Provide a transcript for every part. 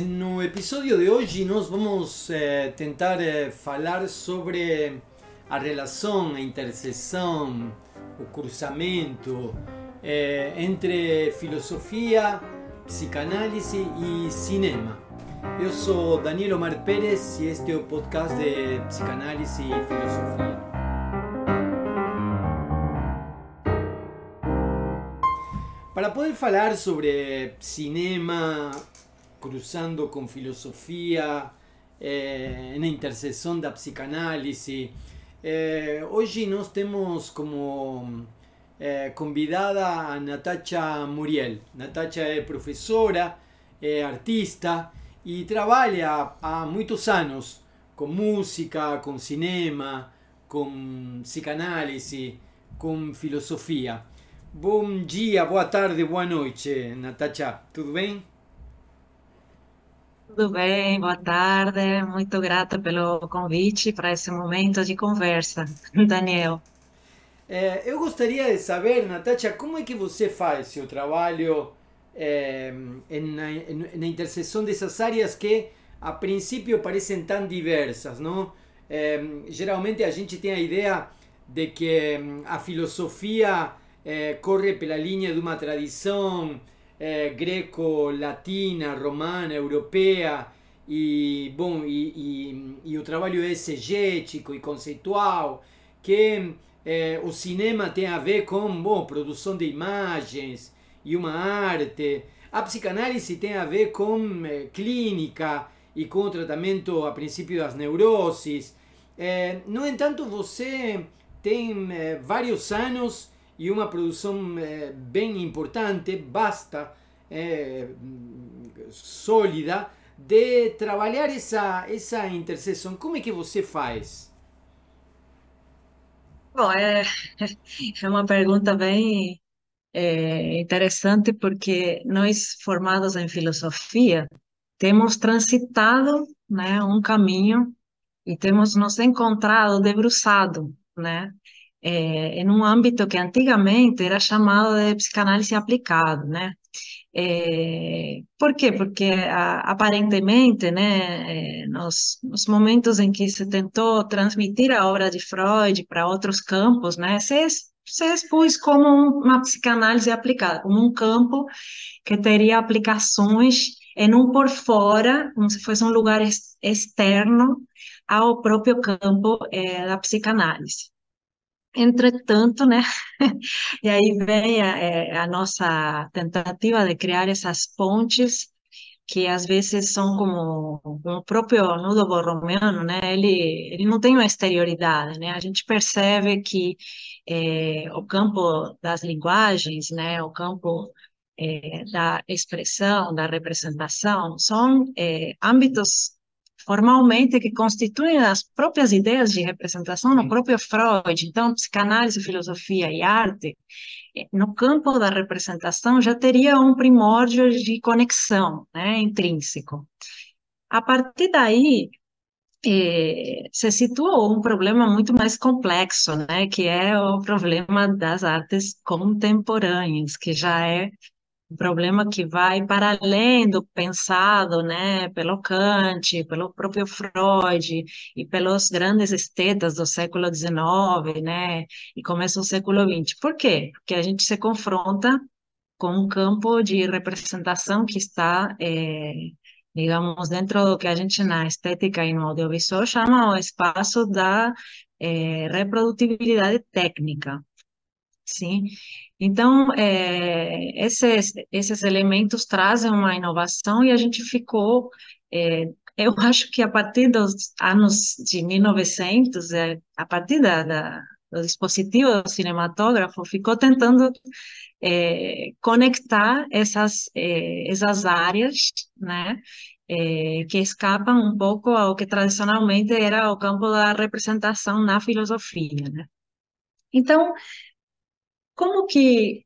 No episódio de hoje nós vamos eh, tentar eh, sobre a relação, a interseção, o cruzamento eh, entre filosofia, psicanálise e cinema. Eu sou Daniel Omar Pérez e este é o podcast de psicanálise e filosofia. Para poder falar sobre cinema, cruzando com filosofia, eh, na interseção da psicanálise, eh, hoje nós temos como eh, convidada a Natacha Muriel. Natacha é professora, é artista e trabalha há muitos anos com música, com cinema, com psicanálise, com filosofia. Bom dia, boa tarde, boa noite, Natacha. Tudo bem? Tudo bem, boa tarde. Muito grata pelo convite para esse momento de conversa, Daniel. É, eu gostaria de saber, Natacha, como é que você faz seu trabalho é, na, na interseção dessas áreas que a princípio parecem tão diversas, não? É, geralmente a gente tem a ideia de que a filosofia é, corre pela linha de uma tradição é, greco-latina, romana, europeia, e, bom, e, e, e, o trabalho exegético e conceitual, que é, o cinema tem a ver com bom, produção de imagens e uma arte. A psicanálise tem a ver com é, clínica e com o tratamento a princípio das neuroses. É, no entanto, você tem é, vários anos e uma produção é, bem importante, basta, é, sólida, de trabalhar essa, essa interseção. Como é que você faz? Bom, é, é uma pergunta bem é, interessante, porque nós, formados em filosofia, temos transitado né, um caminho e temos nos encontrado debruçado, né, é, em um âmbito que antigamente era chamado de psicanálise aplicada, né? É, por quê? Porque a, aparentemente, né, é, nos, nos, momentos em que se tentou transmitir a obra de Freud para outros campos, né, se, se expôs como uma psicanálise aplicada, como um campo que teria aplicações em um por fora, como se fosse um lugar externo ao próprio campo é, da psicanálise. Entretanto, né, e aí vem a, é, a, nossa tentativa de criar essas pontes que às vezes são como, o próprio nudo borromeano, né, ele, ele não tem uma exterioridade, né, a gente percebe que é, o campo das linguagens, né, o campo é, da expressão, da representação, são é, âmbitos formalmente que constituem as próprias ideias de representação no próprio Freud. Então, psicanálise, filosofia e arte, eh, no campo da representação, já teria um primórdio de conexão né, intrínseco. A partir daí, eh, se situa um problema muito mais complexo, né, que é o problema das artes contemporâneas, que já é um problema que vai para além do pensado, né, pelo Kant, pelo próprio Freud e pelos grandes estetas do século XIX, né, e começo do século XX. Por quê? Porque a gente se confronta com um campo de representação que está, é, digamos, dentro do que a gente na estética e no audiovisual chama o espaço da é, reprodutibilidade técnica. Sim, então, é, esses, esses elementos trazem uma inovação e a gente ficou, é, eu acho que a partir dos anos de 1900, é, a partir da, da, do dispositivo cinematógrafo, ficou tentando é, conectar essas, é, essas áreas, né, é, que escapam um pouco ao que tradicionalmente era o campo da representação na filosofia, né. Então, como que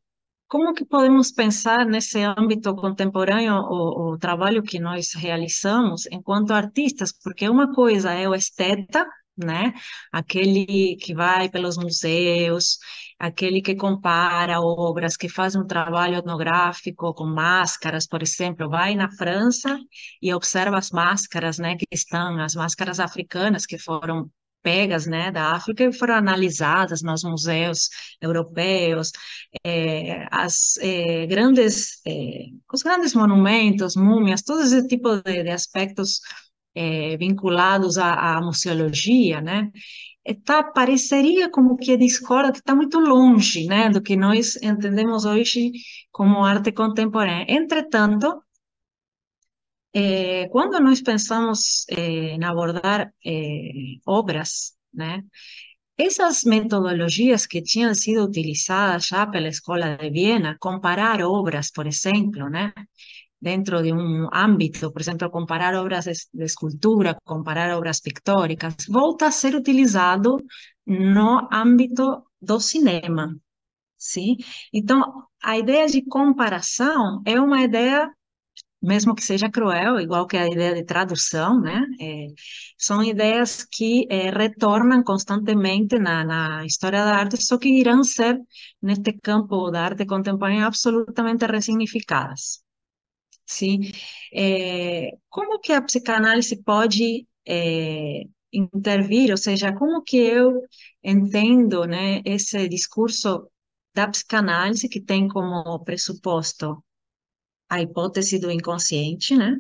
como que podemos pensar nesse âmbito contemporâneo o, o trabalho que nós realizamos enquanto artistas? Porque uma coisa é o esteta, né? Aquele que vai pelos museus, aquele que compara obras, que faz um trabalho etnográfico com máscaras, por exemplo, vai na França e observa as máscaras, né, que estão, as máscaras africanas que foram pegas, né, da África foram analisadas nos museus europeus, é, as é, grandes, é, os grandes monumentos, múmias, todo esse tipo de, de aspectos vinculados à, à museologia, né, tá, pareceria como que discorda, que está muito longe, né, do que nós entendemos hoje como arte contemporânea. Entretanto, eh, quando nós pensamos eh, em abordar eh, obras, né, essas metodologias que tinham sido utilizadas já pela Escola de Viena, comparar obras, por exemplo, né, dentro de um âmbito, por exemplo, comparar obras de escultura, comparar obras pictóricas, volta a ser utilizado no âmbito do cinema, sim? Então, a ideia de comparação é uma ideia mesmo que seja cruel, igual que a ideia de tradução, né? É, são ideias que é, retornam constantemente na, na, história da arte, só que irão ser, neste campo da arte contemporânea, absolutamente ressignificadas. Sim? É, como que a psicanálise pode é, intervir, ou seja, como que eu entendo né, esse discurso da psicanálise que tem como pressuposto a hipótese do inconsciente, né?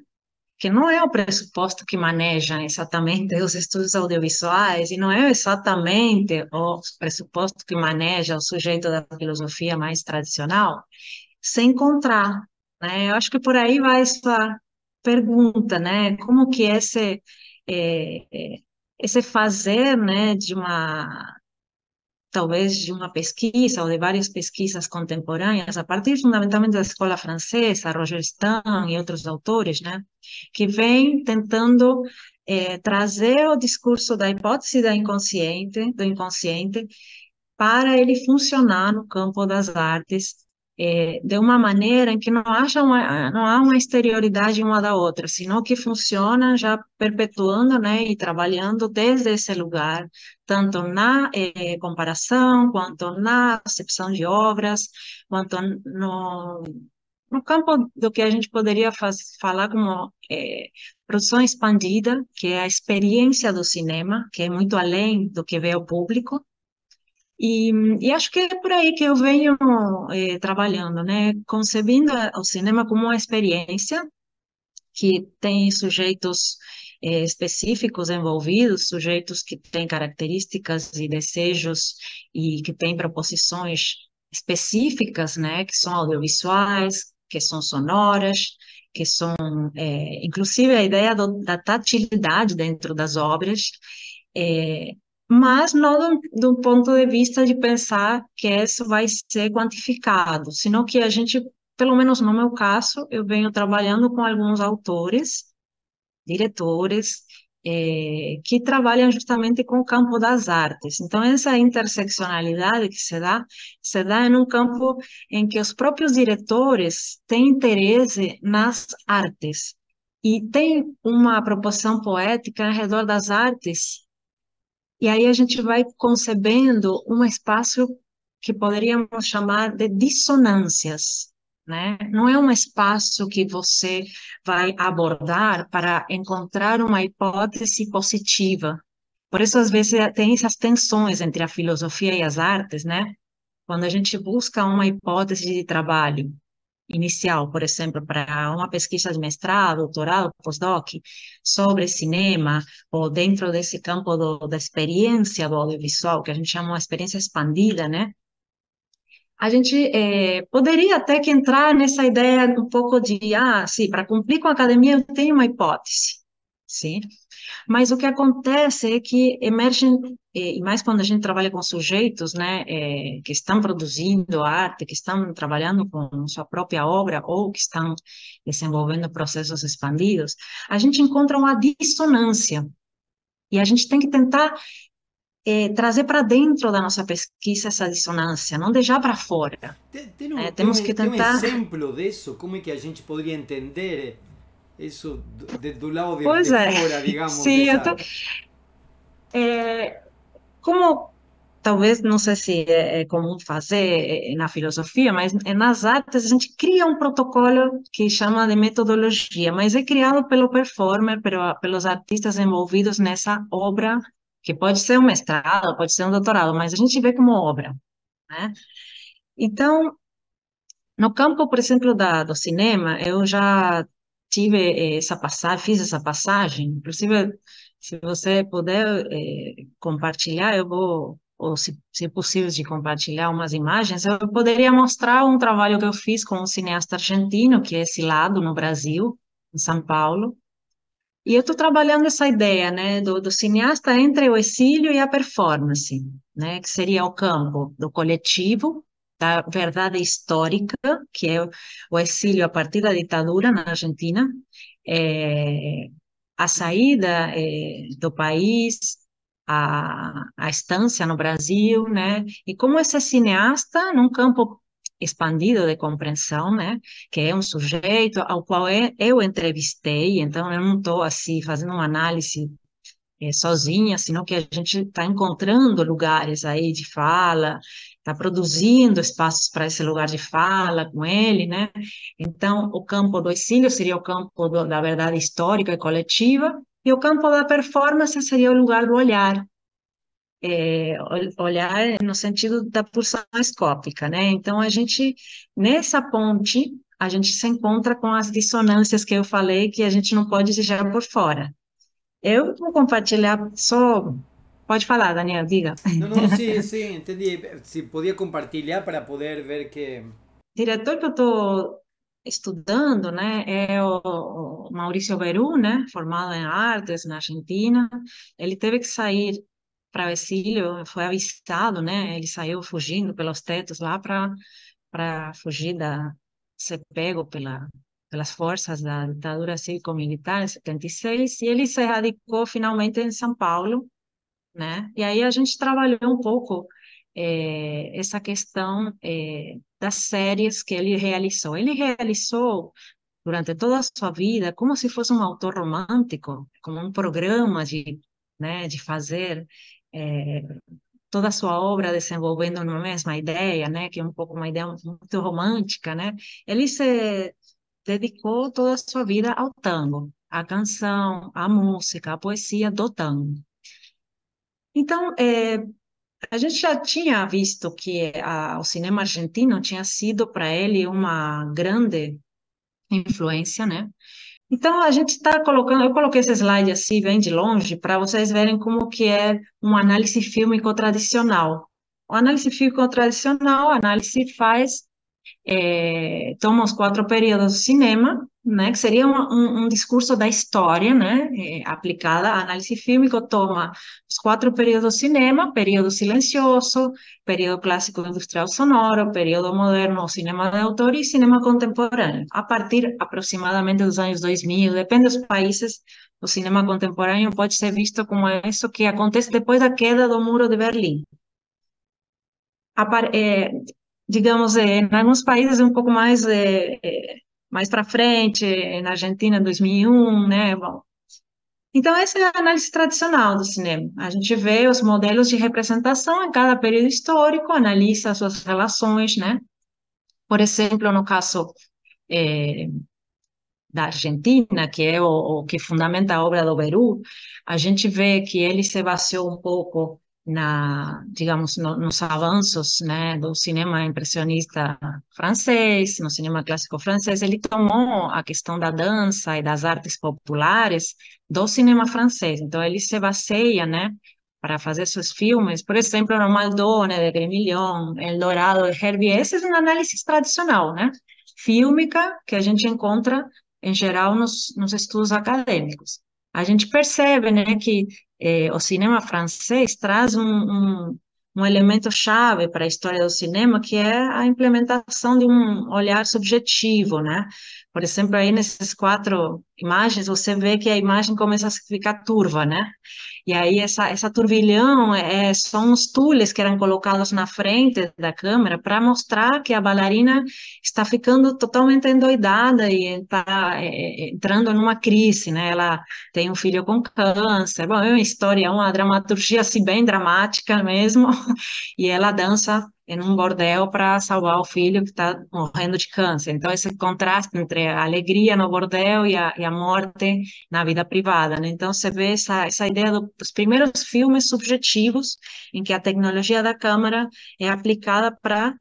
Que não é o pressuposto que maneja exatamente os estudos audiovisuais e não é exatamente o pressuposto que maneja o sujeito da filosofia mais tradicional, se encontrar, né? Eu acho que por aí vai essa pergunta, né? Como que esse é, esse fazer, né, de uma talvez de uma pesquisa ou de várias pesquisas contemporâneas, a partir fundamentalmente da escola francesa, Roger Stern e outros autores, né, que vem tentando é, trazer o discurso da hipótese da inconsciente, do inconsciente, para ele funcionar no campo das artes é, de uma maneira em que não, haja uma, não há uma exterioridade uma da outra, sino que funciona já perpetuando né, e trabalhando desde esse lugar, tanto na é, comparação, quanto na acepção de obras, quanto no, no campo do que a gente poderia faz, falar como é, produção expandida, que é a experiência do cinema, que é muito além do que vê o público, e, e, acho que é por aí que eu venho eh, trabalhando, né? Concebendo o cinema como uma experiência que tem sujeitos eh, específicos envolvidos, sujeitos que têm características e desejos e que têm proposições específicas, né? Que são audiovisuais, que são sonoras, que são, eh, inclusive, a ideia do, da tatilidade dentro das obras. É, mas não do, do, ponto de vista de pensar que isso vai ser quantificado, sino que a gente, pelo menos no meu caso, eu venho trabalhando com alguns autores, diretores, é, que trabalham justamente com o campo das artes. Então, essa interseccionalidade que se dá, se dá em um campo em que os próprios diretores têm interesse nas artes e tem uma proporção poética ao redor das artes e aí a gente vai concebendo um espaço que poderíamos chamar de dissonâncias, né? Não é um espaço que você vai abordar para encontrar uma hipótese positiva. Por isso, às vezes, tem essas tensões entre a filosofia e as artes, né? Quando a gente busca uma hipótese de trabalho, inicial, por exemplo, para uma pesquisa de mestrado, doutorado, pós-doc, sobre cinema, ou dentro desse campo do, da experiência do audiovisual, que a gente chama uma experiência expandida, né? A gente é, poderia até que entrar nessa ideia um pouco de, ah, sim, para cumprir com a academia eu tenho uma hipótese, sim? Mas o que acontece é que emergem, e mais quando a gente trabalha com sujeitos, né, é, que estão produzindo arte, que estão trabalhando com sua própria obra ou que estão desenvolvendo processos expandidos, a gente encontra uma dissonância. E a gente tem que tentar é, trazer para dentro da nossa pesquisa essa dissonância, não deixar para fora. Tem, tem um, é, temos que tentar. Tem um exemplo disso? Como é que a gente poderia entender isso de, do lado de, pois de fora, digamos. Sim, eu tô... É, como talvez, não sei se é, comum fazer na filosofia, mas nas artes a gente cria um protocolo que chama de metodologia, mas é criado pelo performer, pelo, pelos artistas envolvidos nessa obra, que pode ser um mestrado, pode ser um doutorado, mas a gente vê como obra, né? Então, no campo, por exemplo, da, do cinema, eu já tive essa passagem, fiz essa passagem, inclusive, se você puder é, compartilhar, eu vou ou se, se possível de compartilhar umas imagens, eu poderia mostrar um trabalho que eu fiz com um cineasta argentino, que é lado no Brasil, em São Paulo. E eu estou trabalhando essa ideia, né, do, do, cineasta entre o exílio e a performance, né, que seria o campo do coletivo, da verdade histórica, que é o exílio a partir da ditadura na Argentina, é, a saída é, do país, a, a estância no Brasil, né? E como esse cineasta, num campo expandido de compreensão, né? Que é um sujeito ao qual eu entrevistei, então eu não estou assim fazendo uma análise é, sozinha, senão que a gente está encontrando lugares aí de fala, está produzindo espaços para esse lugar de fala com ele, né? Então, o campo do exílio seria o campo do, da verdade histórica e coletiva, e o campo da performance seria o lugar do olhar, é, olhar no sentido da pulsão escópica, né? Então, a gente, nessa ponte, a gente se encontra com as dissonâncias que eu falei que a gente não pode deixar por fora. Eu vou compartilhar só. Pode falar, Daniel, diga. Não, não, sim, sim, entendi. Se podia compartilhar para poder ver que. Diretor que eu estou estudando, né, é o Maurício Beru, né, formado em artes na Argentina. Ele teve que sair para o exílio, foi avistado, né, ele saiu fugindo pelos tetos lá para para fugir da ser pego pela pelas forças da ditadura cívico-militar em 76 e ele se radicou finalmente em São Paulo, né? E aí a gente trabalhou um pouco é, essa questão é, das séries que ele realizou. Ele realizou durante toda a sua vida como se fosse um autor romântico, como um programa de, né, de fazer é, toda a sua obra desenvolvendo uma mesma ideia, né, que é um pouco uma ideia muito romântica, né? Ele se dedicou toda a sua vida ao tango, à canção, à música, à poesia do tango. Então, é, a gente já tinha visto que a, o cinema argentino tinha sido para ele uma grande influência, né? Então a gente está colocando, eu coloquei esse slide assim bem de longe para vocês verem como que é uma análise fílmico tradicional. O análise fílmico tradicional, a análise faz é, toma os quatro períodos do cinema, né, que seria um, um, um discurso da história, né, é, aplicada à análise fílmica, toma os quatro períodos do cinema, período silencioso, período clássico industrial sonoro, período moderno, cinema de autor e cinema contemporâneo. A partir aproximadamente dos anos 2000, depende dos países, o cinema contemporâneo pode ser visto como isso que acontece depois da queda do muro de Berlim. É, digamos, em alguns países um pouco mais é, mais para frente, na Argentina, 2001, né? Bom, então, essa é a análise tradicional do cinema. A gente vê os modelos de representação em cada período histórico, analisa suas relações, né? Por exemplo, no caso é, da Argentina, que é o, o, que fundamenta a obra do Beru, a gente vê que ele se baseou um pouco na, digamos, no, nos avanços né, do cinema impressionista francês, no cinema clássico francês, ele tomou a questão da dança e das artes populares do cinema francês. Então, ele se baseia, né, para fazer seus filmes, por exemplo, no Maldone, de Grémillon, El Dorado, de Herbier, essa é uma análise tradicional, né, fílmica, que a gente encontra, em geral, nos, nos estudos acadêmicos a gente percebe né, que eh, o cinema francês traz um, um, um elemento chave para a história do cinema, que é a implementação de um olhar subjetivo, né? Por exemplo, aí nesses quatro imagens, você vê que a imagem começa a ficar turva, né? E aí essa, essa turbilhão é, são os tules que eram colocados na frente da câmera para mostrar que a bailarina está ficando totalmente endoidada e está é, entrando numa crise, né? Ela tem um filho com câncer. Bom, é uma história, é uma dramaturgia assim bem dramática mesmo. E ela dança em um bordel para salvar o filho que está morrendo de câncer. Então, esse contraste entre a alegria no bordel e a, e a morte na vida privada. Né? Então, você vê essa, essa ideia do, dos primeiros filmes subjetivos, em que a tecnologia da câmera é aplicada para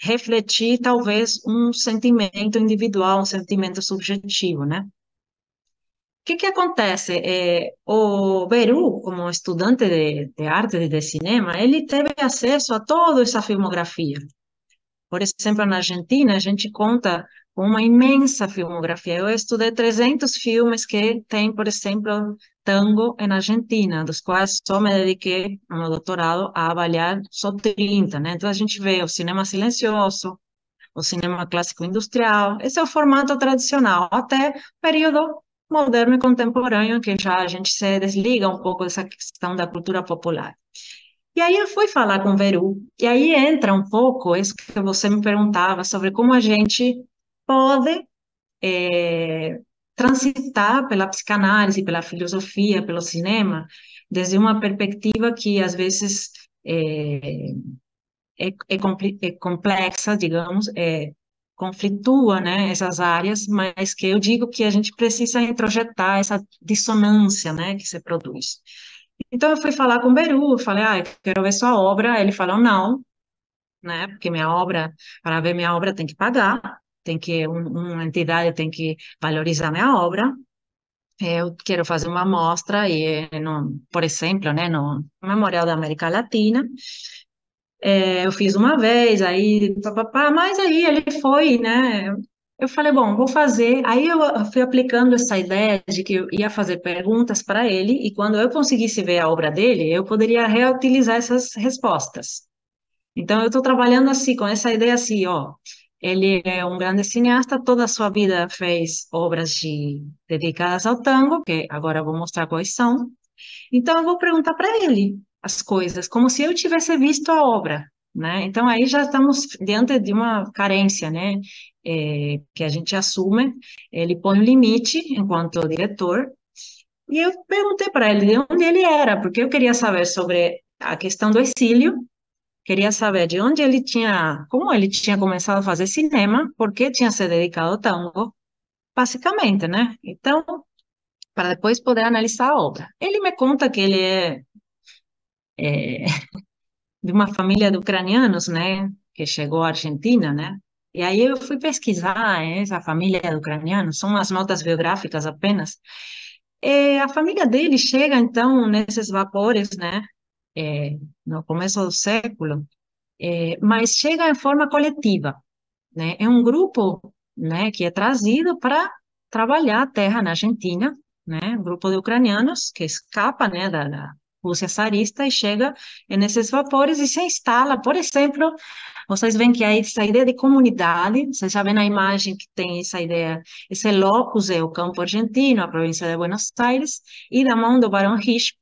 refletir, talvez, um sentimento individual, um sentimento subjetivo, né? Que, que acontece? É, o Beru, como estudante de, de arte e de cinema, ele teve acesso a toda essa filmografia. Por exemplo, na Argentina, a gente conta com uma imensa filmografia. Eu estudei 300 filmes que tem, por exemplo, tango na Argentina, dos quais só me dediquei no meu doutorado a avaliar só 30, né? Então a gente vê o cinema silencioso, o cinema clássico industrial, esse é o formato tradicional, até o período moderno e contemporâneo, que já a gente se desliga um pouco dessa questão da cultura popular. E aí eu fui falar com o Veru, e aí entra um pouco isso que você me perguntava sobre como a gente pode é, transitar pela psicanálise, pela filosofia, pelo cinema, desde uma perspectiva que às vezes é, é, é, é complexa, digamos, é, conflitua, né, essas áreas, mas que eu digo que a gente precisa introjetar essa dissonância, né, que se produz. Então eu fui falar com o Beru, falei, ah, quero ver sua obra, ele falou não, né, porque minha obra, para ver minha obra tem que pagar, tem que, um, uma entidade tem que valorizar minha obra, eu quero fazer uma mostra, e, no, por exemplo, né, no Memorial da América Latina, é, eu fiz uma vez, aí, papapá, mas aí ele foi, né? Eu falei, bom, vou fazer. Aí eu fui aplicando essa ideia de que eu ia fazer perguntas para ele, e quando eu conseguisse ver a obra dele, eu poderia reutilizar essas respostas. Então, eu estou trabalhando assim, com essa ideia assim, ó. Ele é um grande cineasta, toda a sua vida fez obras de, dedicadas ao tango, que agora eu vou mostrar quais são. Então, eu vou perguntar para ele, as coisas, como se eu tivesse visto a obra, né? Então aí já estamos diante de uma carência, né? É, que a gente assume. Ele põe um limite enquanto diretor. E eu perguntei para ele de onde ele era, porque eu queria saber sobre a questão do exílio, queria saber de onde ele tinha, como ele tinha começado a fazer cinema, por que tinha se dedicado ao tango, basicamente, né? Então, para depois poder analisar a obra. Ele me conta que ele é é, de uma família de ucranianos, né, que chegou à Argentina, né, e aí eu fui pesquisar essa família de ucranianos, são as notas biográficas apenas. E a família dele chega, então, nesses vapores, né, é, no começo do século, é, mas chega em forma coletiva, né, é um grupo, né, que é trazido para trabalhar a terra na Argentina, né, um grupo de ucranianos que escapa, né, da, da Rússia zarista e chega nesses vapores e se instala. Por exemplo, vocês veem que há essa ideia de comunidade, vocês já vêem na imagem que tem essa ideia, esse locus é o campo argentino, a província de Buenos Aires, e da mão do Barão Risch,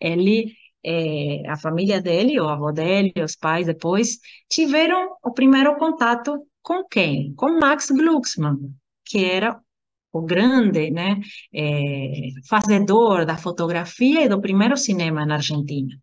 ele, é, a família dele, o avô dele, os pais depois, tiveram o primeiro contato com quem? Com Max Glucksmann, que era o grande né, é, fazedor da fotografia e do primeiro cinema na Argentina.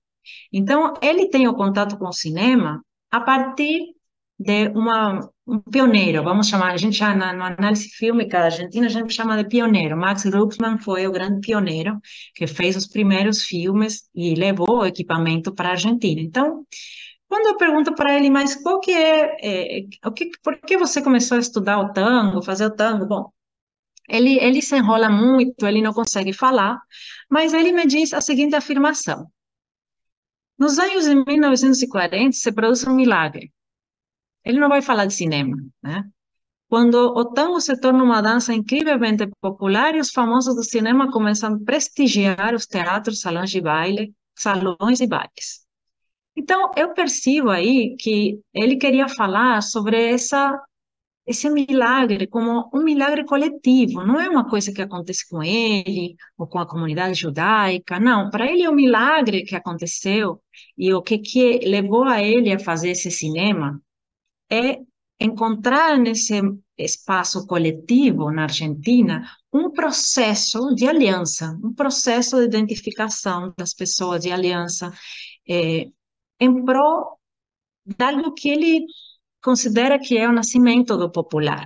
Então, ele tem o contato com o cinema a partir de uma, um pioneiro, vamos chamar, a gente já na, análise fílmica da Argentina, a gente chama de pioneiro. Max Glucksmann foi o grande pioneiro que fez os primeiros filmes e levou o equipamento para a Argentina. Então, quando eu pergunto para ele, mas qual que é, é, o que, por que você começou a estudar o tango, fazer o tango? Bom, ele, ele se enrola muito, ele não consegue falar, mas ele me diz a seguinte afirmação. Nos anos de 1940 se produz um milagre. Ele não vai falar de cinema, né? Quando o tango se torna uma dança incrivelmente popular e os famosos do cinema começam a prestigiar os teatros, salões de baile, salões e bailes. Então, eu percebo aí que ele queria falar sobre essa esse milagre como um milagre coletivo, não é uma coisa que acontece com ele ou com a comunidade judaica, não, para ele é um milagre que aconteceu e o que, que levou a ele a fazer esse cinema é encontrar nesse espaço coletivo na Argentina um processo de aliança, um processo de identificação das pessoas de aliança é, em prol de algo que ele considera que é o nascimento do popular.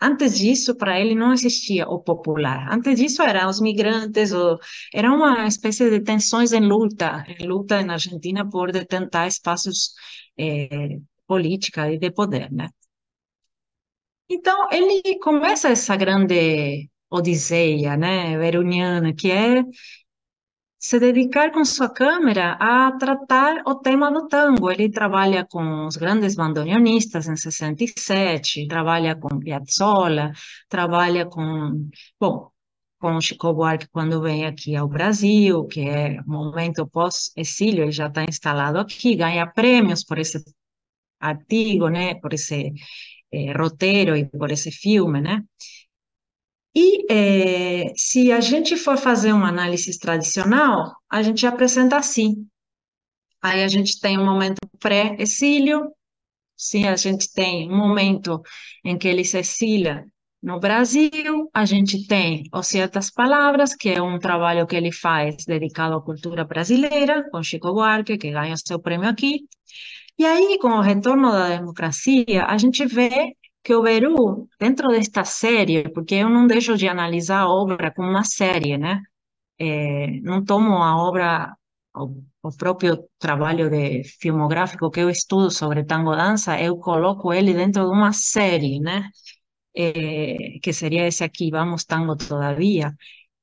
Antes disso, para ele não existia o popular. Antes disso, eram os migrantes, ou, era uma espécie de tensões em luta, em luta na Argentina por detentar espaços é, política e de poder, né? Então, ele começa essa grande odisseia, né, veruniana, que é se dedicar com sua câmera a tratar o tema do tango. Ele trabalha com os grandes bandoneonistas em 67, trabalha com Piazzolla, trabalha com, bom, com Chico Buarque quando vem aqui ao Brasil, que é momento pós-exílio, ele já está instalado aqui, ganha prêmios por esse artigo, né, por esse eh, roteiro e por esse filme, né? E é, se a gente for fazer uma análise tradicional, a gente apresenta assim. Aí a gente tem um momento pré-exílio, sim, a gente tem um momento em que ele se exilia no Brasil, a gente tem Os Certas Palavras, que é um trabalho que ele faz dedicado à cultura brasileira, com Chico Buarque, que ganha seu prêmio aqui. E aí, com o retorno da democracia, a gente vê que o Beru, dentro desta série, porque eu não deixo de analisar a obra como uma série, né? É, não tomo a obra, o, o, próprio trabalho de filmográfico que eu estudo sobre tango dança, eu coloco ele dentro de uma série, né? É, que seria esse aqui, Vamos Tango Todavia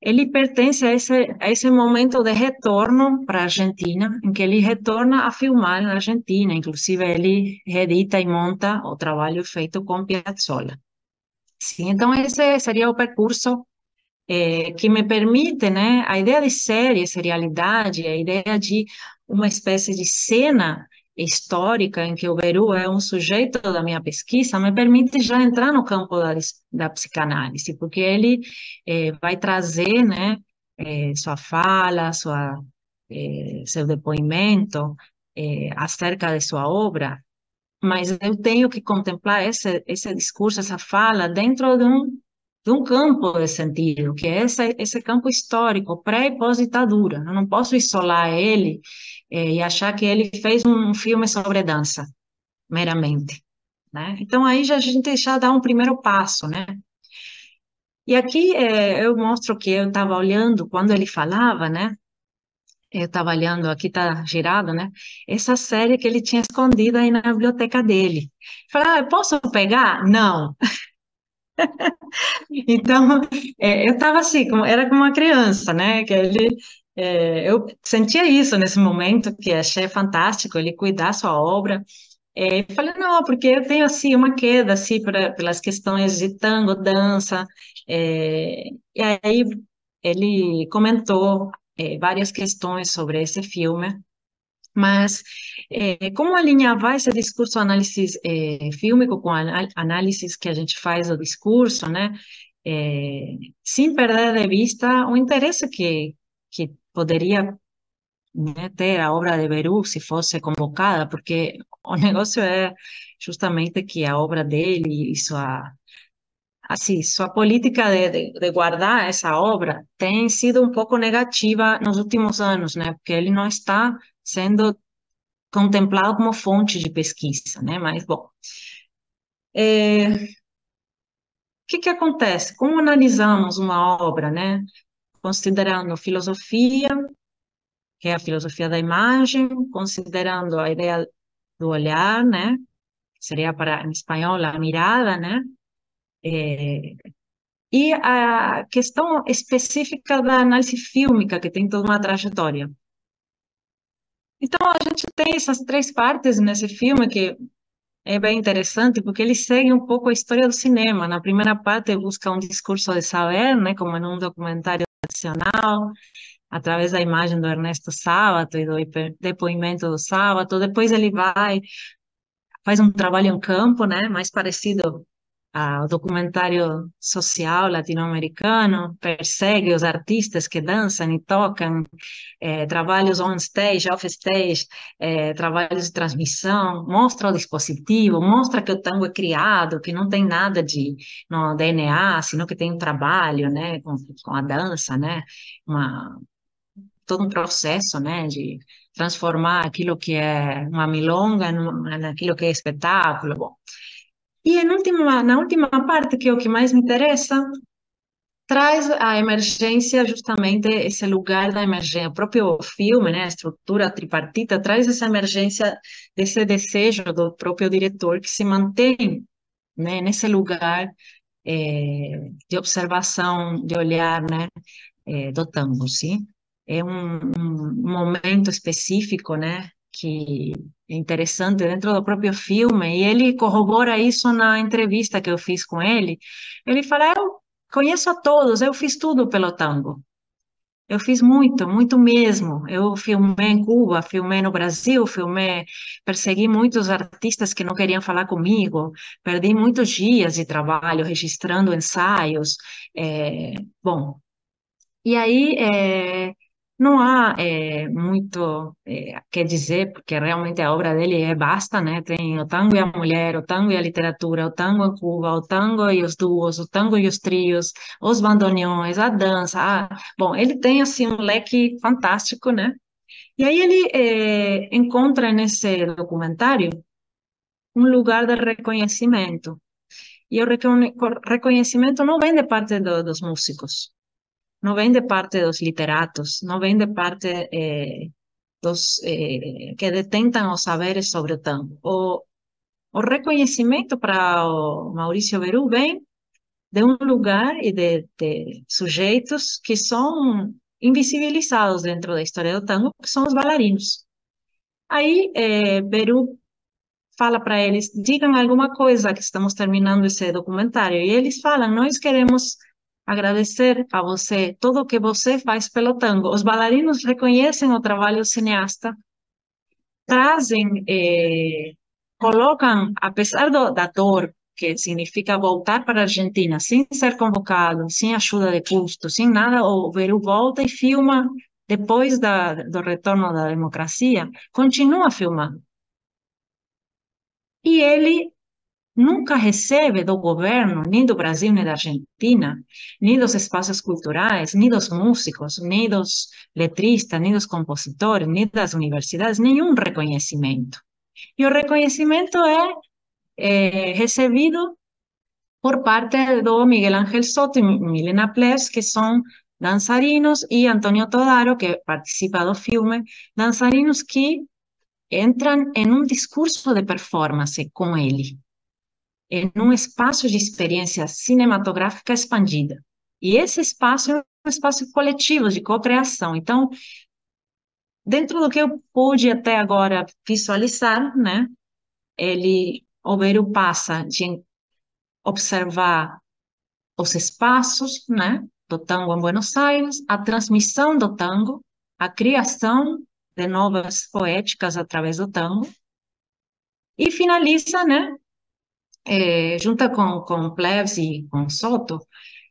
ele pertence a esse, a esse momento de retorno para a Argentina, em que ele retorna a filmar na Argentina, inclusive ele edita e monta o trabalho feito com Piazzolla. Sim, então esse seria o percurso eh, que me permite, né, a ideia de série, serialidade, a ideia de uma espécie de cena histórica em que o Beru é um sujeito da minha pesquisa me permite já entrar no campo da, da psicanálise, porque ele eh, vai trazer, né, eh, sua fala, sua, eh, seu depoimento acerca de sua obra, mas eu tenho que contemplar esse, esse discurso, essa fala, dentro de um, de um campo de sentido, que é esse, esse campo histórico, pré e pós-ditadura. Eu não posso isolar ele é, e achar que ele fez um filme sobre dança, meramente. Né? Então, aí já, a gente já dá um primeiro passo, né? E aqui é, eu mostro que eu estava olhando, quando ele falava, né? Eu estava olhando, aqui está girado, né? Essa série que ele tinha escondida aí na biblioteca dele. Falei, ah, posso pegar? Não. então, é, eu estava assim, como, era como uma criança, né? Que ele é, eu sentia isso nesse momento, que achei fantástico ele cuidar sua obra. É, falei, não, porque eu tenho, assim, uma queda, assim, pra, pelas questões de tango, dança. É, e aí ele comentou é, várias questões sobre esse filme, mas é, como alinhavar esse discurso análise é, fílmico com a análise que a gente faz do discurso, né? Sem perder de vista o interesse que, que poderia né, ter a obra de Beru se fosse convocada, porque o negócio é justamente que a obra dele e sua assim, sua política de, de, de, guardar essa obra tem sido um pouco negativa nos últimos anos, né? Porque ele não está sendo contemplado como fonte de pesquisa, né? Mas, bom, é... o que que acontece? Como analisamos uma obra, né? Considerando filosofia, que é a filosofia da imagem, considerando a ideia do olhar, né? Seria para em espanhol a mirada, né? É, e a questão específica da análise fílmica, que tem toda uma trajetória. Então, a gente tem essas três partes nesse filme que é bem interessante, porque ele segue um pouco a história do cinema. Na primeira parte, busca um discurso de saber, né, como em um documentário tradicional, através da imagem do Ernesto Sábato e do depoimento do Sábato. Depois ele vai, faz um trabalho em campo, né, mais parecido o documentário social latino-americano persegue os artistas que dançam e tocam, é, trabalhos on stage, off stage, é, trabalhos de transmissão, mostra o dispositivo, mostra que o tango é criado, que não tem nada de no DNA, sino que tem um trabalho, né, com, com a dança, né, uma, todo um processo, né, de transformar aquilo que é uma milonga naquilo que é espetáculo. Bom, e última, na última parte, que é o que mais me interessa, traz a emergência justamente esse lugar da emergência, o próprio filme, né, a estrutura tripartita traz essa emergência desse desejo do próprio diretor que se mantém, né, nesse lugar é, de observação, de olhar, né, é, do tango, sim? É um, um momento específico, né, que é interessante dentro do próprio filme, e ele corrobora isso na entrevista que eu fiz com ele. Ele fala: Eu conheço a todos, eu fiz tudo pelo tango. Eu fiz muito, muito mesmo. Eu filmei em Cuba, filmei no Brasil, filmei, persegui muitos artistas que não queriam falar comigo, perdi muitos dias de trabalho registrando ensaios. É, bom, e aí é, não há é, muito é, que dizer, porque realmente a obra dele é basta, né? Tem o tango e a mulher, o tango e a literatura, o tango em Cuba, o tango e os duos, o tango e os trios, os bandoneões, a dança. Ah, bom, ele tem assim um leque fantástico, né? E aí ele é, encontra nesse documentário um lugar de reconhecimento. E o reconhecimento não vem de parte do, dos músicos, não vem de parte dos literatos, não vem de parte eh, dos eh, que detentam os saberes sobre o tango. O, o reconhecimento para o Maurício Beru vem de um lugar e de, de sujeitos que são invisibilizados dentro da história do tango, que são os bailarinos. Aí, eh, Beru fala para eles, digam alguma coisa, que estamos terminando esse documentário, e eles falam, nós queremos agradecer a você tudo o que você faz pelo tango. Os bailarinos reconhecem o trabalho cineasta, trazem, eh, colocam, apesar do, da dor, que significa voltar para a Argentina sem ser convocado, sem ajuda de custo, sem nada, o Veru volta e filma depois da, do retorno da democracia, continua filmando. E ele nunca recebe do governo, nem do Brasil, nem da Argentina, nem dos espaços culturais, nem dos músicos, nem dos letristas, nem dos compositores, nem das universidades, nenhum reconhecimento. E o reconhecimento é, é recebido por parte do Miguel Ángel Soto e Milena Ples, que são dançarinos, e Antônio Todaro, que participa do filme, dançarinos que entram em um discurso de performance com ele em um espaço de experiência cinematográfica expandida. E esse espaço é um espaço coletivo de cocriação. Então, dentro do que eu pude até agora visualizar, né, ele, o Beiro passa de observar os espaços, né, do tango em Buenos Aires, a transmissão do tango, a criação de novas poéticas através do tango, e finaliza, né, é, junto com, com Plebs e com Soto,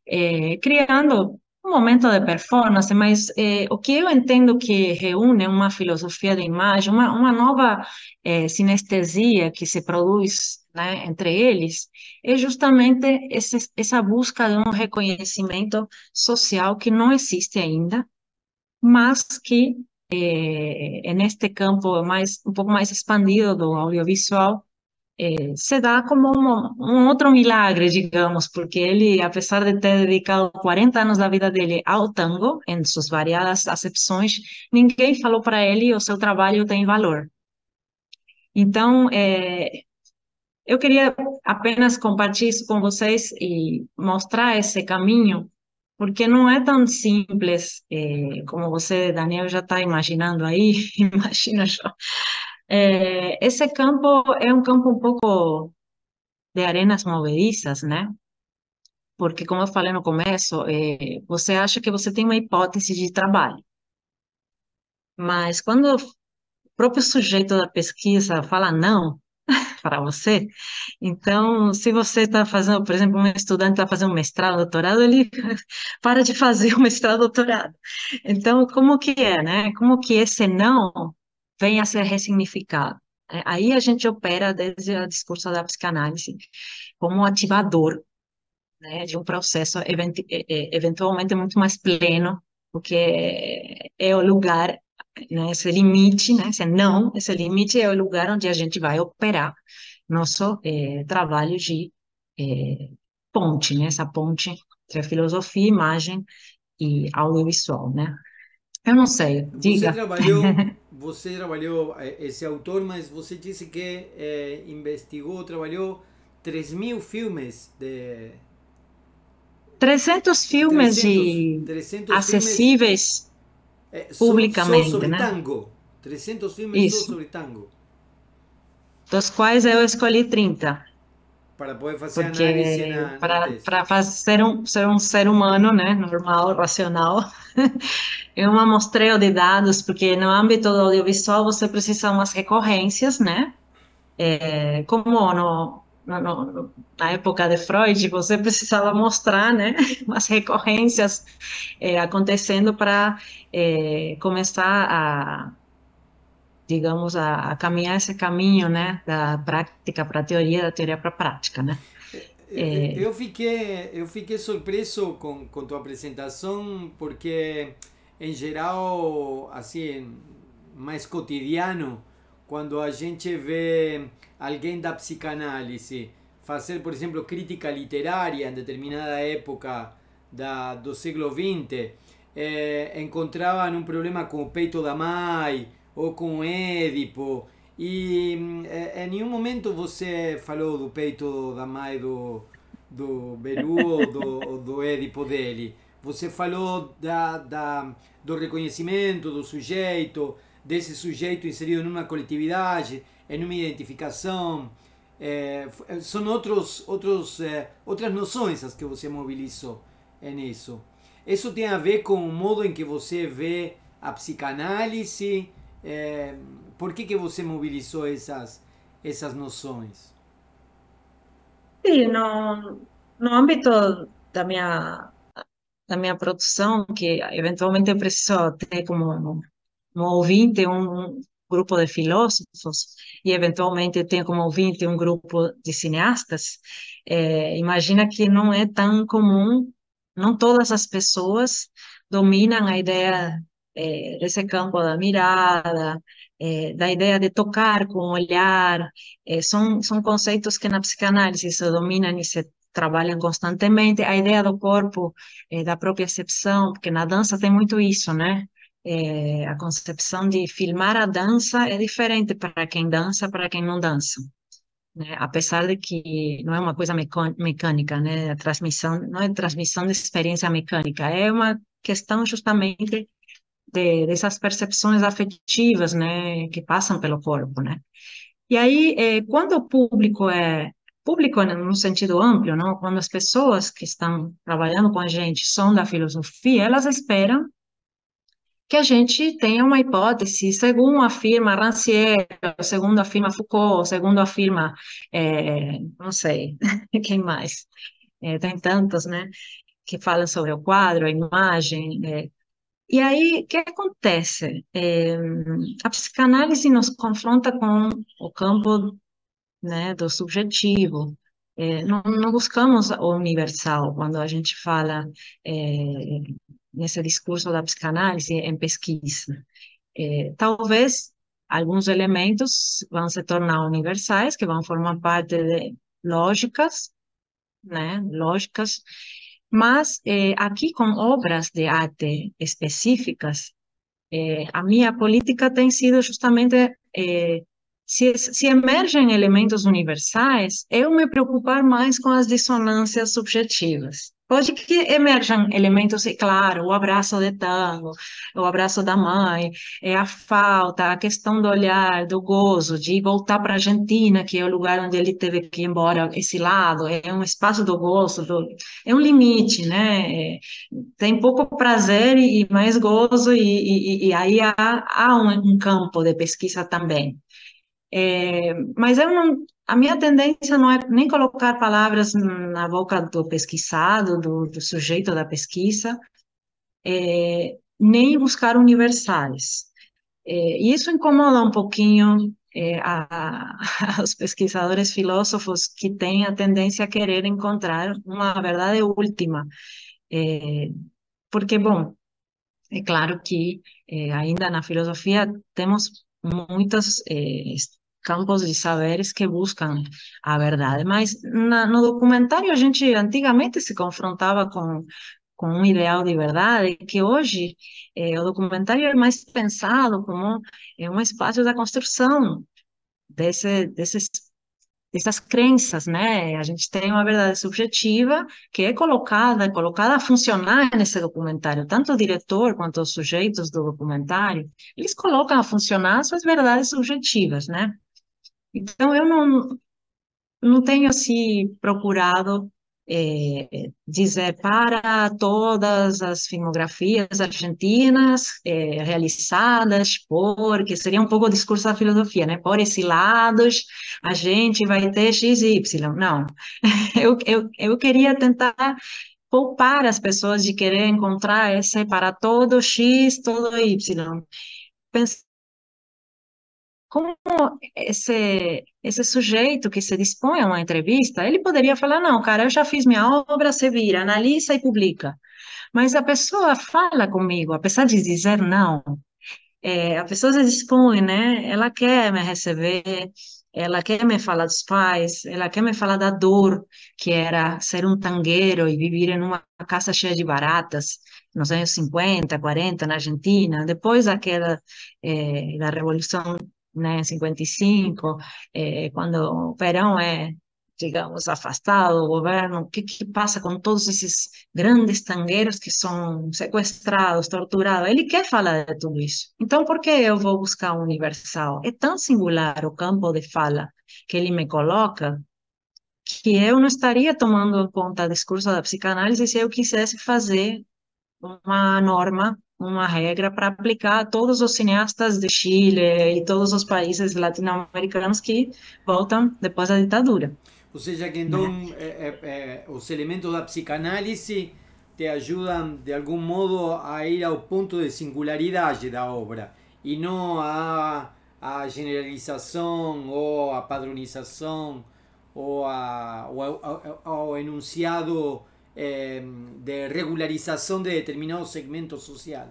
é, criando um momento de performance, mas é, o que eu entendo que reúne uma filosofia de imagem, uma, uma nova é, sinestesia que se produz né, entre eles, é justamente esse, essa busca de um reconhecimento social que não existe ainda, mas que é, neste campo mais um pouco mais expandido do audiovisual eh, se dá como um, um, outro milagre, digamos, porque ele, apesar de ter dedicado 40 anos da vida dele ao tango, em suas variadas acepções, ninguém falou para ele o seu trabalho tem valor. Então, eh, eu queria apenas compartilhar isso com vocês e mostrar esse caminho, porque não é tão simples eh, como você, Daniel, já está imaginando aí, imagina já é, esse campo é um campo um pouco de arenas movedizas, né? Porque, como eu falei no começo, é, você acha que você tem uma hipótese de trabalho. Mas quando o próprio sujeito da pesquisa fala não, para você. Então, se você está fazendo, por exemplo, um estudante está fazendo um mestrado, doutorado, ele para de fazer o mestrado, doutorado. Então, como que é, né? Como que esse não vem a ser ressignificado? É, aí a gente opera desde o discurso da psicanálise como ativador né, de um processo eventualmente muito mais pleno, porque é o lugar, né, esse limite, né, esse não, esse limite é o lugar onde a gente vai operar nosso é, trabalho de é, ponte, né, essa ponte entre filosofia, imagem e audiovisual, né? Eu não sei, diga. Você trabalhou, você trabalhou eh, esse autor, mas você disse que é, investigou, trabalhou 3 mil filmes de... 300 filmes 300, de 300 acessíveis filmes, é, publicamente, só sobre né? tango. 300 filmes Isso. só sobre tango. Dos quais eu escolhi 30 para poder fazer Porque análise na, para, para fazer um, ser um ser humano, né, normal, racional, eu não mostrei de dados, porque no âmbito do audiovisual você precisa umas recorrências, né, é, como no, no, na época de Freud, você precisava mostrar, né, umas recorrências é, acontecendo para é, começar a digamos, a, a caminhar esse caminho, né, da prática para a teoria, da teoria para a prática, né? É... Eu fiquei eu fiquei surpreso com, com tua apresentação porque em geral assim mais cotidiano quando a gente vê alguém da psicanálise fazer por exemplo crítica literária em determinada época da, do século XX é, encontravam um problema com o peito da mãe ou com Édipo. E em nenhum momento você falou do peito da mãe do, do Beru ou do, do Édipo dele. Você falou da, da, do reconhecimento do sujeito, desse sujeito inserido numa coletividade, em uma identificação. É, são outros, outros, é, outras noções as que você mobilizou nisso. Isso tem a ver com o modo em que você vê a psicanálise, é, por que, que você mobilizou essas, essas noções? Sim, no, no âmbito da minha, da minha produção, que eventualmente eu preciso ter como, como ouvinte um grupo de filósofos e eventualmente tenho como ouvinte um grupo de cineastas, é, imagina que não é tão comum, não todas as pessoas dominam a ideia é, desse campo da mirada, é, da ideia de tocar com o olhar, é, são, são conceitos que na psicanálise se dominam e se trabalham constantemente. A ideia do corpo, da própria excepção, porque na dança tem muito isso, né? a concepção de filmar a dança é diferente para quem dança, para quem não dança. Né? Apesar de que não é uma coisa mecânica, né? A transmissão não é transmissão de experiência mecânica, é uma questão justamente de, dessas percepções afetivas, né, que passam pelo corpo, né. E aí, é, quando o público é público no sentido amplo, não? Quando as pessoas que estão trabalhando com a gente são da filosofia, elas esperam que a gente tenha uma hipótese, segundo afirma Rancière, segundo afirma Foucault, segundo afirma, é, não sei, quem mais? É, tem tantos, né, que falam sobre o quadro, a imagem, é, e aí, o que acontece? É, a psicanálise nos confronta com o campo né, do subjetivo. É, não, não, buscamos o universal quando a gente fala é, nesse discurso da psicanálise em pesquisa. É, talvez alguns elementos vão se tornar universais, que vão formar parte de lógicas, né, lógicas mas eh, aqui com obras de arte específicas, eh, a minha política tem sido justamente eh, se, se emergem elementos universais, eu me preocupar mais com as dissonâncias subjetivas. Pode que emerjam elementos, é claro, o abraço de tango, o abraço da mãe, é a falta, a questão do olhar, do gozo, de voltar para a Argentina, que é o lugar onde ele teve que ir embora, esse lado, é um espaço do gozo, do, é um limite, né? É, tem pouco prazer e mais gozo, e, e, e aí há, há um, um campo de pesquisa também. É, mas eu não, a minha tendência não é nem colocar palavras na boca do pesquisado, do, do sujeito da pesquisa, é, nem buscar universais. É, e isso incomoda um pouquinho a, a, os pesquisadores filósofos que têm a tendência a querer encontrar uma verdade última. Porque, bom, é claro que ainda na filosofia temos muitos é, campos de saberes que buscam a verdade, mas na, no documentário a gente antigamente se confrontava com com um ideal de verdade, que hoje é, o documentário é mais pensado como é um espaço da construção desse, desses, dessas crenças, né? A gente tem uma verdade subjetiva que é colocada, colocada a funcionar nesse documentário. Tanto o diretor quanto os sujeitos do documentário, eles colocam a funcionar suas verdades subjetivas, né? Então, eu não, não tenho, assim, procurado é, dizer para todas as filmografias argentinas é, realizadas por, que seria um pouco o discurso da filosofia, né? Por exilados, a gente vai ter XY. Não, eu, eu, eu queria tentar poupar as pessoas de querer encontrar esse para todo X, todo Y. Pensar como esse, esse sujeito que se dispõe a uma entrevista, ele poderia falar, não, cara, eu já fiz minha obra, você vira, analisa e publica. Mas a pessoa fala comigo, apesar de dizer não, é, a pessoa se dispõe, né? Ela quer me receber, ela quer me falar dos pais, ela quer me falar da dor que era ser um tangueiro e viver em uma casa cheia de baratas, nos anos 50, 40, na Argentina, depois daquela, é, da Revolução né, 55, eh, quando o Perón é, digamos, afastado do governo, o que, que passa com todos esses grandes tangueiros que são sequestrados, torturados? Ele quer falar de tudo isso. Então, por que eu vou buscar o universal? É tão singular o campo de fala que ele me coloca que eu não estaria tomando em conta o discurso da psicanálise se eu quisesse fazer uma norma uma regra para aplicar a todos os cineastas de Chile e todos os países latino-americanos que voltam depois da ditadura. Ou seja, que então é, é, os elementos da psicanálise te ajudam de algum modo a ir ao ponto de singularidade da obra e não a, a generalização ou a padronização ou, a, ou ao, ao enunciado eh, de regularização de determinado segmento social.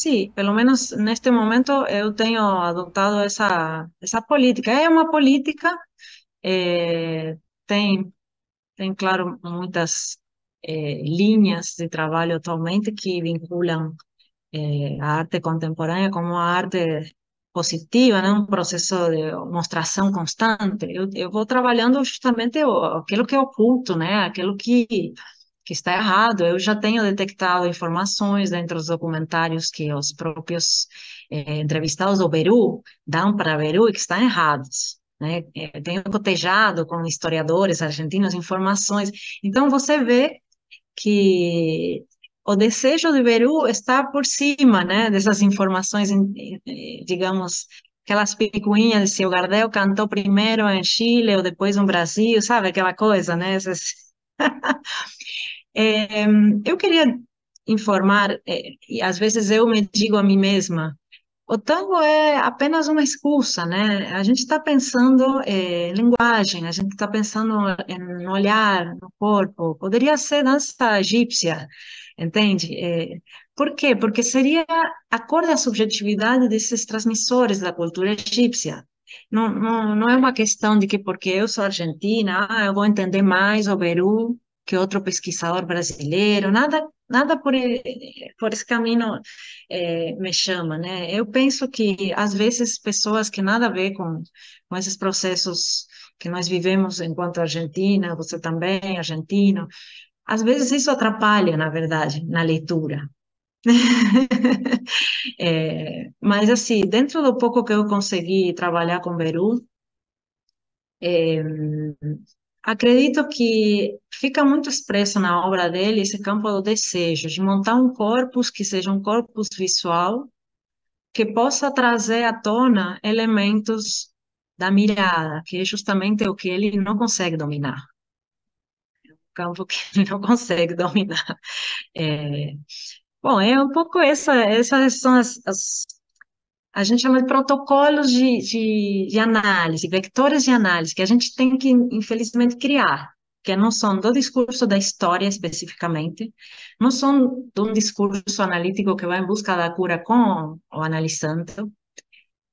Sí, pelo menos neste momento eu tenho adotado essa, essa política. É uma política, eh, tem, tem, claro, muitas eh, linhas de trabalho atualmente que vinculam eh, a arte contemporânea como a arte positiva, né? um processo de mostração constante. Eu, eu vou trabalhando justamente aquilo que é oculto, né? aquilo que, que está errado. Eu já tenho detectado informações dentro dos documentários que os próprios eh, entrevistados do Peru dão para Peru e que estão errados. Né? Eu tenho cotejado com historiadores argentinos informações. Então, você vê que o desejo de Peru está por cima, né, dessas informações, digamos, aquelas picuinhas de se o Gardel cantou primeiro em Chile ou depois no Brasil, sabe, aquela coisa, né, essas... é, eu queria informar, é, e às vezes eu me digo a mim mesma, o tango é apenas uma excusa, né? A gente está pensando em é, linguagem, a gente está pensando em olhar, no corpo. Poderia ser dança egípcia, entende? É, por quê? Porque seria a cor da subjetividade desses transmissores da cultura egípcia. Não, não, não é uma questão de que porque eu sou argentina, ah, eu vou entender mais o Peru que outro pesquisador brasileiro, nada, nada por, por esse caminho é, me chama, né? Eu penso que, às vezes, pessoas que nada a ver com, com esses processos que nós vivemos enquanto Argentina, você também, argentino, às vezes isso atrapalha, na verdade, na leitura. é, mas, assim, dentro do pouco que eu consegui trabalhar com Beru, é, acredito que fica muito expresso na obra dele esse campo do desejo, de montar um corpus que seja um corpus visual, que possa trazer à tona elementos da mirada, que é justamente o que ele não consegue dominar. Campo que não consegue dominar. É, bom, é um pouco essa, essas são as, as a gente chama de protocolos de, de, de, análise, vetores de análise, que a gente tem que, infelizmente, criar, que não são do discurso da história especificamente, não são de um discurso analítico que vai em busca da cura com o analisante,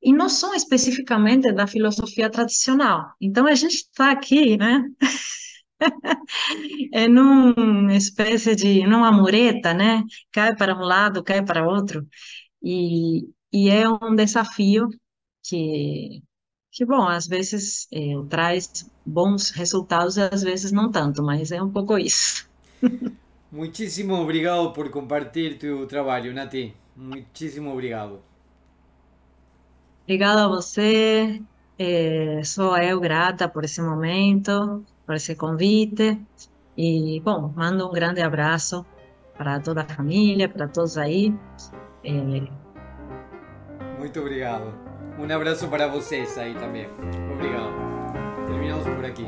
e não são especificamente da filosofia tradicional. Então, a gente está aqui, né? é numa espécie de, numa mureta, né? Cai para um lado, cai para outro. E, e é um desafio que, que bom, às vezes é, traz bons resultados e às vezes não tanto, mas é um pouco isso. Muitíssimo obrigado por compartilhar teu trabalho, Nati. Muitíssimo obrigado. Obrigada a você. É, sou eu grata por esse momento, por esse convite. E, bom, mando um grande abraço para toda a família, para todos aí. É, muito obrigado. Um abraço para vocês aí também. Obrigado. Terminamos por aqui.